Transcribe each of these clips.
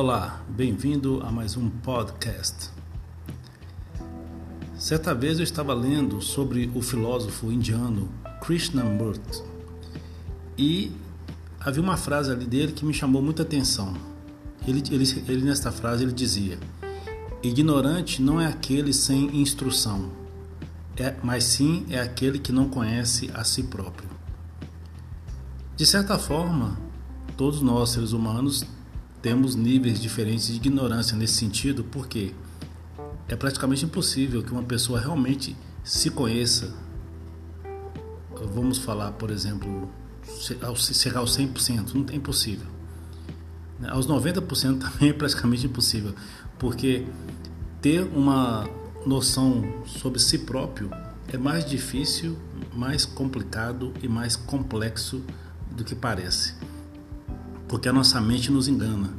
Olá, bem-vindo a mais um podcast. Certa vez eu estava lendo sobre o filósofo indiano Krishnamurti e havia uma frase ali dele que me chamou muita atenção. Ele, ele, ele nesta frase ele dizia: Ignorante não é aquele sem instrução, é, mas sim é aquele que não conhece a si próprio. De certa forma, todos nós seres humanos temos níveis diferentes de ignorância nesse sentido, porque é praticamente impossível que uma pessoa realmente se conheça. Vamos falar, por exemplo, chegar aos 100%, não é impossível. Né? Aos 90% também é praticamente impossível, porque ter uma noção sobre si próprio é mais difícil, mais complicado e mais complexo do que parece porque a nossa mente nos engana.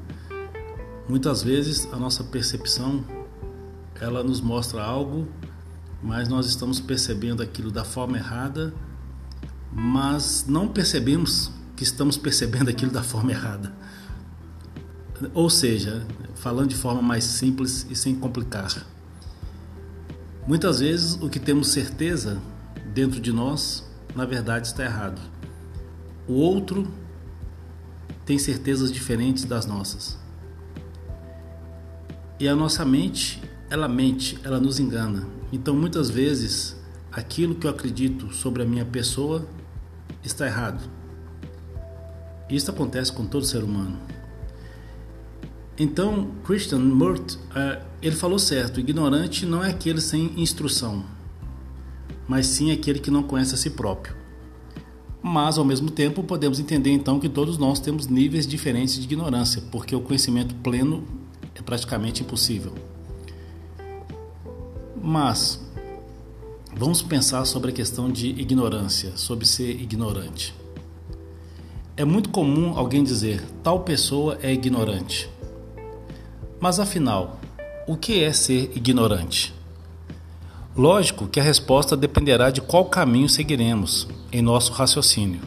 Muitas vezes a nossa percepção ela nos mostra algo, mas nós estamos percebendo aquilo da forma errada, mas não percebemos que estamos percebendo aquilo da forma errada. Ou seja, falando de forma mais simples e sem complicar. Muitas vezes o que temos certeza dentro de nós, na verdade, está errado. O outro tem certezas diferentes das nossas. E a nossa mente, ela mente, ela nos engana. Então, muitas vezes, aquilo que eu acredito sobre a minha pessoa está errado. Isso acontece com todo ser humano. Então, Christian Murt, eh, ele falou certo: ignorante não é aquele sem instrução, mas sim aquele que não conhece a si próprio mas ao mesmo tempo podemos entender então que todos nós temos níveis diferentes de ignorância, porque o conhecimento pleno é praticamente impossível. Mas vamos pensar sobre a questão de ignorância, sobre ser ignorante. É muito comum alguém dizer tal pessoa é ignorante. Mas afinal, o que é ser ignorante? Lógico que a resposta dependerá de qual caminho seguiremos em nosso raciocínio.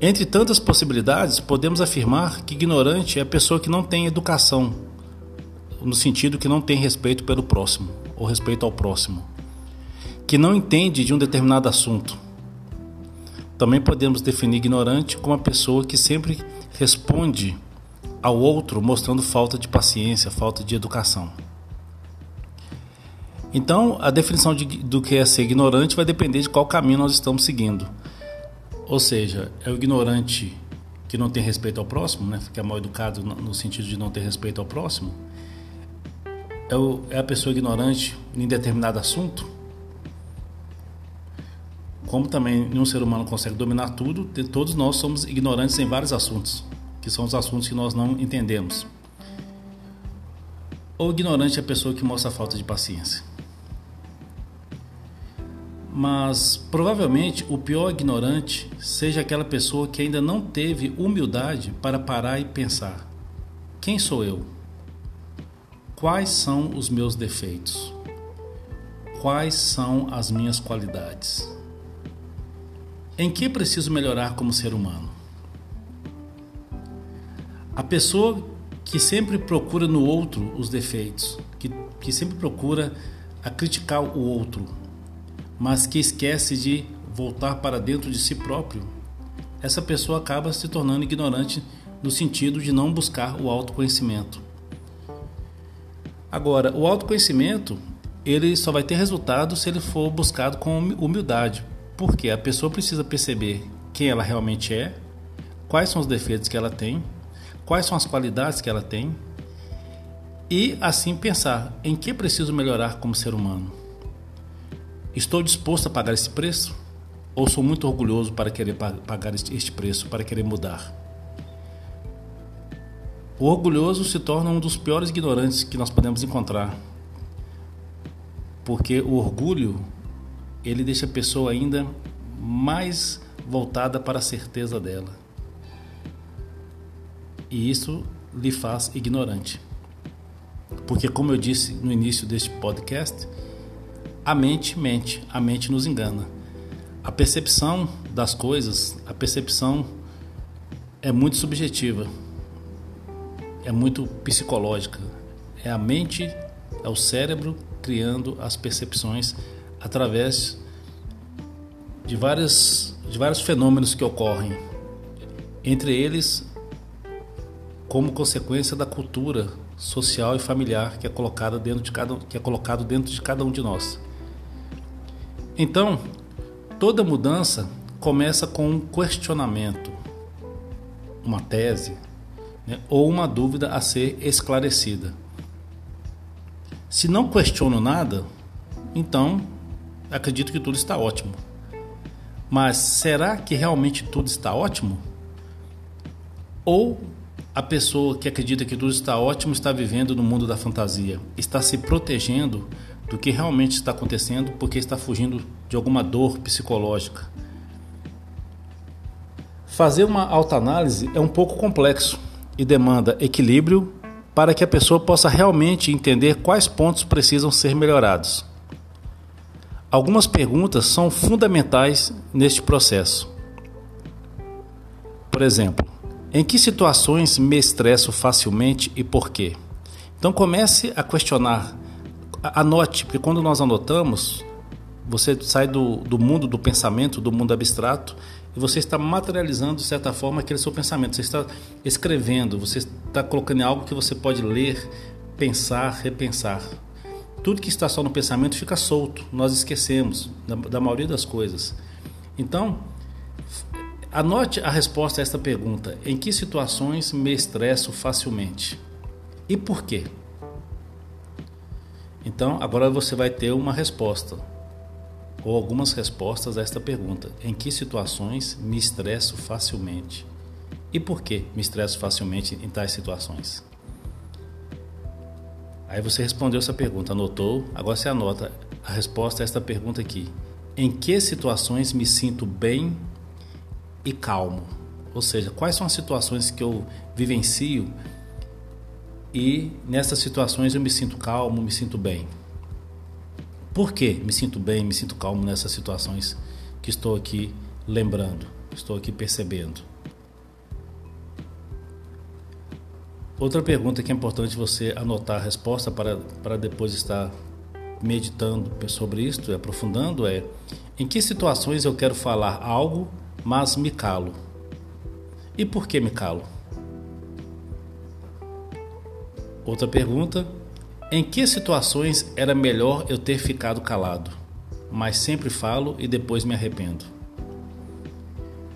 Entre tantas possibilidades, podemos afirmar que ignorante é a pessoa que não tem educação, no sentido que não tem respeito pelo próximo, ou respeito ao próximo, que não entende de um determinado assunto. Também podemos definir ignorante como a pessoa que sempre responde ao outro mostrando falta de paciência, falta de educação. Então, a definição de, do que é ser ignorante vai depender de qual caminho nós estamos seguindo. Ou seja, é o ignorante que não tem respeito ao próximo, né? que é mal educado no sentido de não ter respeito ao próximo. É, o, é a pessoa ignorante em determinado assunto. Como também nenhum ser humano consegue dominar tudo, todos nós somos ignorantes em vários assuntos, que são os assuntos que nós não entendemos. Ou ignorante é a pessoa que mostra falta de paciência mas provavelmente o pior ignorante seja aquela pessoa que ainda não teve humildade para parar e pensar: quem sou eu? Quais são os meus defeitos? Quais são as minhas qualidades? Em que preciso melhorar como ser humano? A pessoa que sempre procura no outro os defeitos, que, que sempre procura a criticar o outro, mas que esquece de voltar para dentro de si próprio, essa pessoa acaba se tornando ignorante no sentido de não buscar o autoconhecimento. Agora, o autoconhecimento, ele só vai ter resultado se ele for buscado com humildade, porque a pessoa precisa perceber quem ela realmente é, quais são os defeitos que ela tem, quais são as qualidades que ela tem, e assim pensar em que preciso melhorar como ser humano. Estou disposto a pagar esse preço? Ou sou muito orgulhoso para querer pagar este preço, para querer mudar? O orgulhoso se torna um dos piores ignorantes que nós podemos encontrar. Porque o orgulho, ele deixa a pessoa ainda mais voltada para a certeza dela. E isso lhe faz ignorante. Porque como eu disse no início deste podcast, a mente mente, a mente nos engana. A percepção das coisas, a percepção é muito subjetiva. é muito psicológica. É a mente, é o cérebro criando as percepções através de, várias, de vários fenômenos que ocorrem. Entre eles, como consequência da cultura social e familiar que é colocada dentro de cada que é colocado dentro de cada um de nós. Então, toda mudança começa com um questionamento, uma tese né, ou uma dúvida a ser esclarecida. Se não questiono nada, então acredito que tudo está ótimo. Mas será que realmente tudo está ótimo? Ou a pessoa que acredita que tudo está ótimo está vivendo no mundo da fantasia, está se protegendo do que realmente está acontecendo porque está fugindo de alguma dor psicológica. Fazer uma autoanálise é um pouco complexo e demanda equilíbrio para que a pessoa possa realmente entender quais pontos precisam ser melhorados. Algumas perguntas são fundamentais neste processo. Por exemplo, em que situações me estresso facilmente e por quê? Então comece a questionar. Anote, porque quando nós anotamos, você sai do, do mundo do pensamento, do mundo abstrato, e você está materializando de certa forma aquele seu pensamento. Você está escrevendo, você está colocando algo que você pode ler, pensar, repensar. Tudo que está só no pensamento fica solto, nós esquecemos da, da maioria das coisas. Então, Anote a resposta a esta pergunta: em que situações me estresso facilmente? E por quê? Então, agora você vai ter uma resposta ou algumas respostas a esta pergunta: em que situações me estresso facilmente? E por que me estresso facilmente em tais situações? Aí você respondeu essa pergunta, anotou, agora você anota a resposta a esta pergunta aqui: em que situações me sinto bem e calmo. Ou seja, quais são as situações que eu vivencio e nessas situações eu me sinto calmo, me sinto bem. Por que me sinto bem, me sinto calmo nessas situações que estou aqui lembrando, estou aqui percebendo? Outra pergunta que é importante você anotar a resposta para, para depois estar meditando sobre isto aprofundando é: em que situações eu quero falar algo mas me calo. E por que me calo? Outra pergunta: em que situações era melhor eu ter ficado calado, mas sempre falo e depois me arrependo?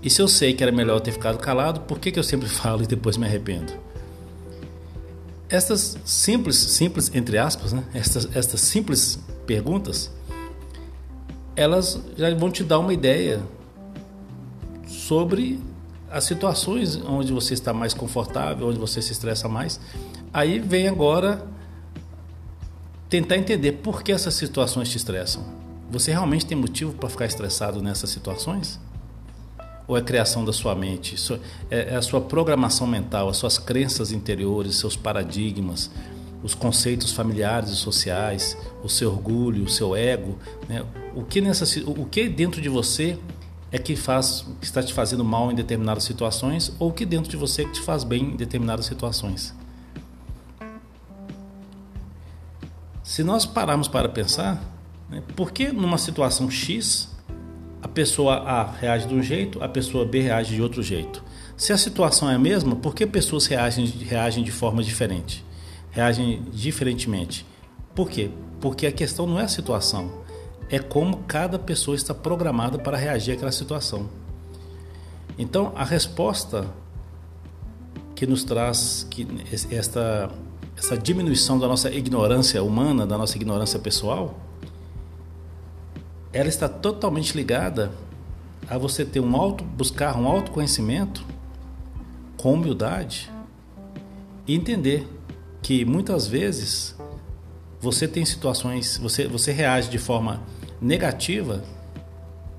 E se eu sei que era melhor ter ficado calado, por que, que eu sempre falo e depois me arrependo? Estas simples, simples entre aspas, né? estas, estas simples perguntas, elas já vão te dar uma ideia sobre as situações onde você está mais confortável, onde você se estressa mais. Aí vem agora tentar entender por que essas situações te estressam. Você realmente tem motivo para ficar estressado nessas situações? Ou é criação da sua mente? É, é a sua programação mental, as suas crenças interiores, seus paradigmas, os conceitos familiares e sociais, o seu orgulho, o seu ego? Né? O, que nessa, o que dentro de você é que faz que está te fazendo mal em determinadas situações ou que dentro de você que te faz bem em determinadas situações. Se nós pararmos para pensar, né, por que numa situação X a pessoa A reage de um jeito, a pessoa B reage de outro jeito? Se a situação é a mesma, por que pessoas reagem, reagem de forma diferente? Reagem diferentemente? Por quê? Porque a questão não é a situação, é como cada pessoa está programada para reagir àquela situação. Então, a resposta que nos traz que esta, essa diminuição da nossa ignorância humana, da nossa ignorância pessoal, ela está totalmente ligada a você ter um auto, buscar um autoconhecimento com humildade e entender que muitas vezes você tem situações, você, você reage de forma negativa,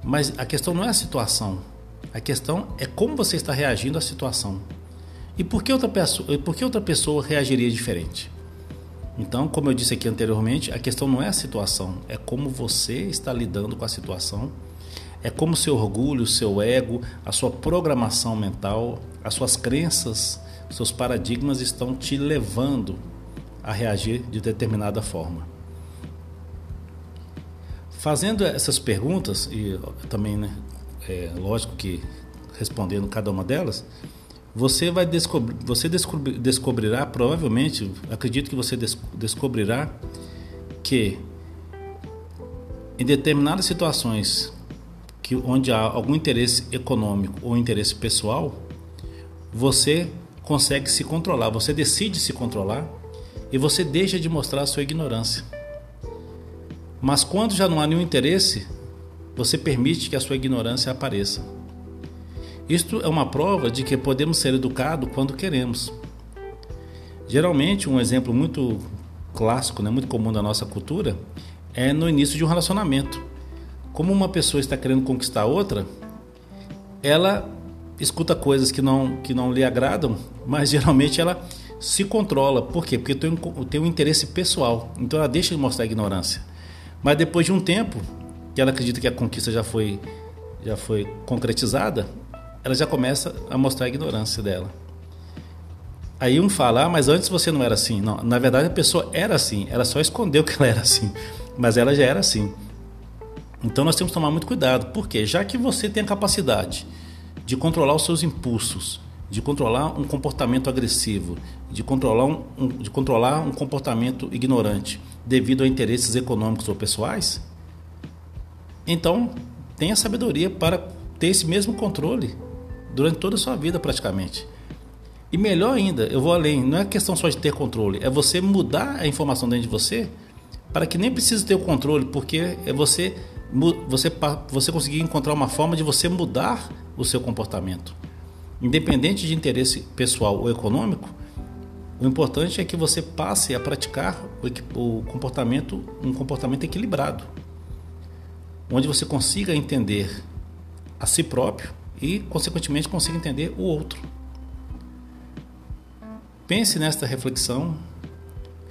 mas a questão não é a situação. A questão é como você está reagindo à situação. E por que outra pessoa, por que outra pessoa reagiria diferente? Então, como eu disse aqui anteriormente, a questão não é a situação, é como você está lidando com a situação, é como seu orgulho, seu ego, a sua programação mental, as suas crenças, seus paradigmas estão te levando a reagir de determinada forma. Fazendo essas perguntas, e também, né, é lógico que respondendo cada uma delas, você vai descobrir, você descobrir, descobrirá provavelmente, acredito que você des, descobrirá que em determinadas situações que onde há algum interesse econômico ou interesse pessoal, você consegue se controlar, você decide se controlar e você deixa de mostrar a sua ignorância. Mas quando já não há nenhum interesse, você permite que a sua ignorância apareça. Isto é uma prova de que podemos ser educados quando queremos. Geralmente, um exemplo muito clássico, né, muito comum da nossa cultura, é no início de um relacionamento. Como uma pessoa está querendo conquistar outra, ela escuta coisas que não, que não lhe agradam, mas geralmente ela se controla. Por quê? Porque tem, tem um interesse pessoal. Então ela deixa de mostrar ignorância. Mas depois de um tempo, que ela acredita que a conquista já foi, já foi concretizada, ela já começa a mostrar a ignorância dela. Aí um fala, ah, mas antes você não era assim. Não, na verdade a pessoa era assim, ela só escondeu que ela era assim, mas ela já era assim. Então nós temos que tomar muito cuidado, porque já que você tem a capacidade de controlar os seus impulsos, de controlar um comportamento agressivo, de controlar um, um, de controlar um comportamento ignorante devido a interesses econômicos ou pessoais, então tenha sabedoria para ter esse mesmo controle durante toda a sua vida praticamente. E melhor ainda, eu vou além, não é questão só de ter controle, é você mudar a informação dentro de você para que nem precise ter o controle, porque é você você você conseguir encontrar uma forma de você mudar o seu comportamento. Independente de interesse pessoal ou econômico, o importante é que você passe a praticar o comportamento, um comportamento equilibrado, onde você consiga entender a si próprio e, consequentemente, consiga entender o outro. Pense nesta reflexão,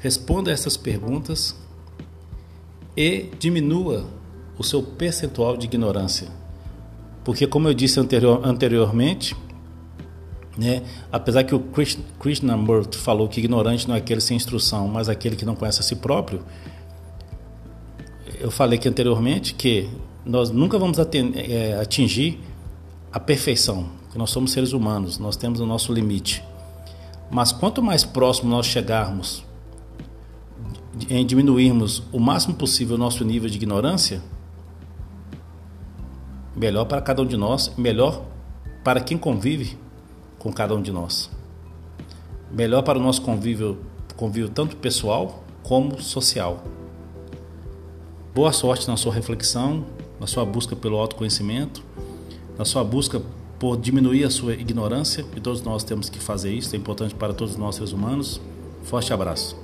responda essas perguntas e diminua o seu percentual de ignorância. Porque, como eu disse anterior, anteriormente, né, apesar que o Krishnamurti falou que ignorante não é aquele sem instrução, mas aquele que não conhece a si próprio, eu falei que anteriormente que nós nunca vamos é, atingir a perfeição, que nós somos seres humanos, nós temos o nosso limite. Mas quanto mais próximo nós chegarmos em diminuirmos o máximo possível o nosso nível de ignorância, melhor para cada um de nós, melhor para quem convive com cada um de nós. Melhor para o nosso convívio, convívio tanto pessoal como social. Boa sorte na sua reflexão, na sua busca pelo autoconhecimento na sua busca por diminuir a sua ignorância, e todos nós temos que fazer isso, é importante para todos nós seres humanos. Forte abraço.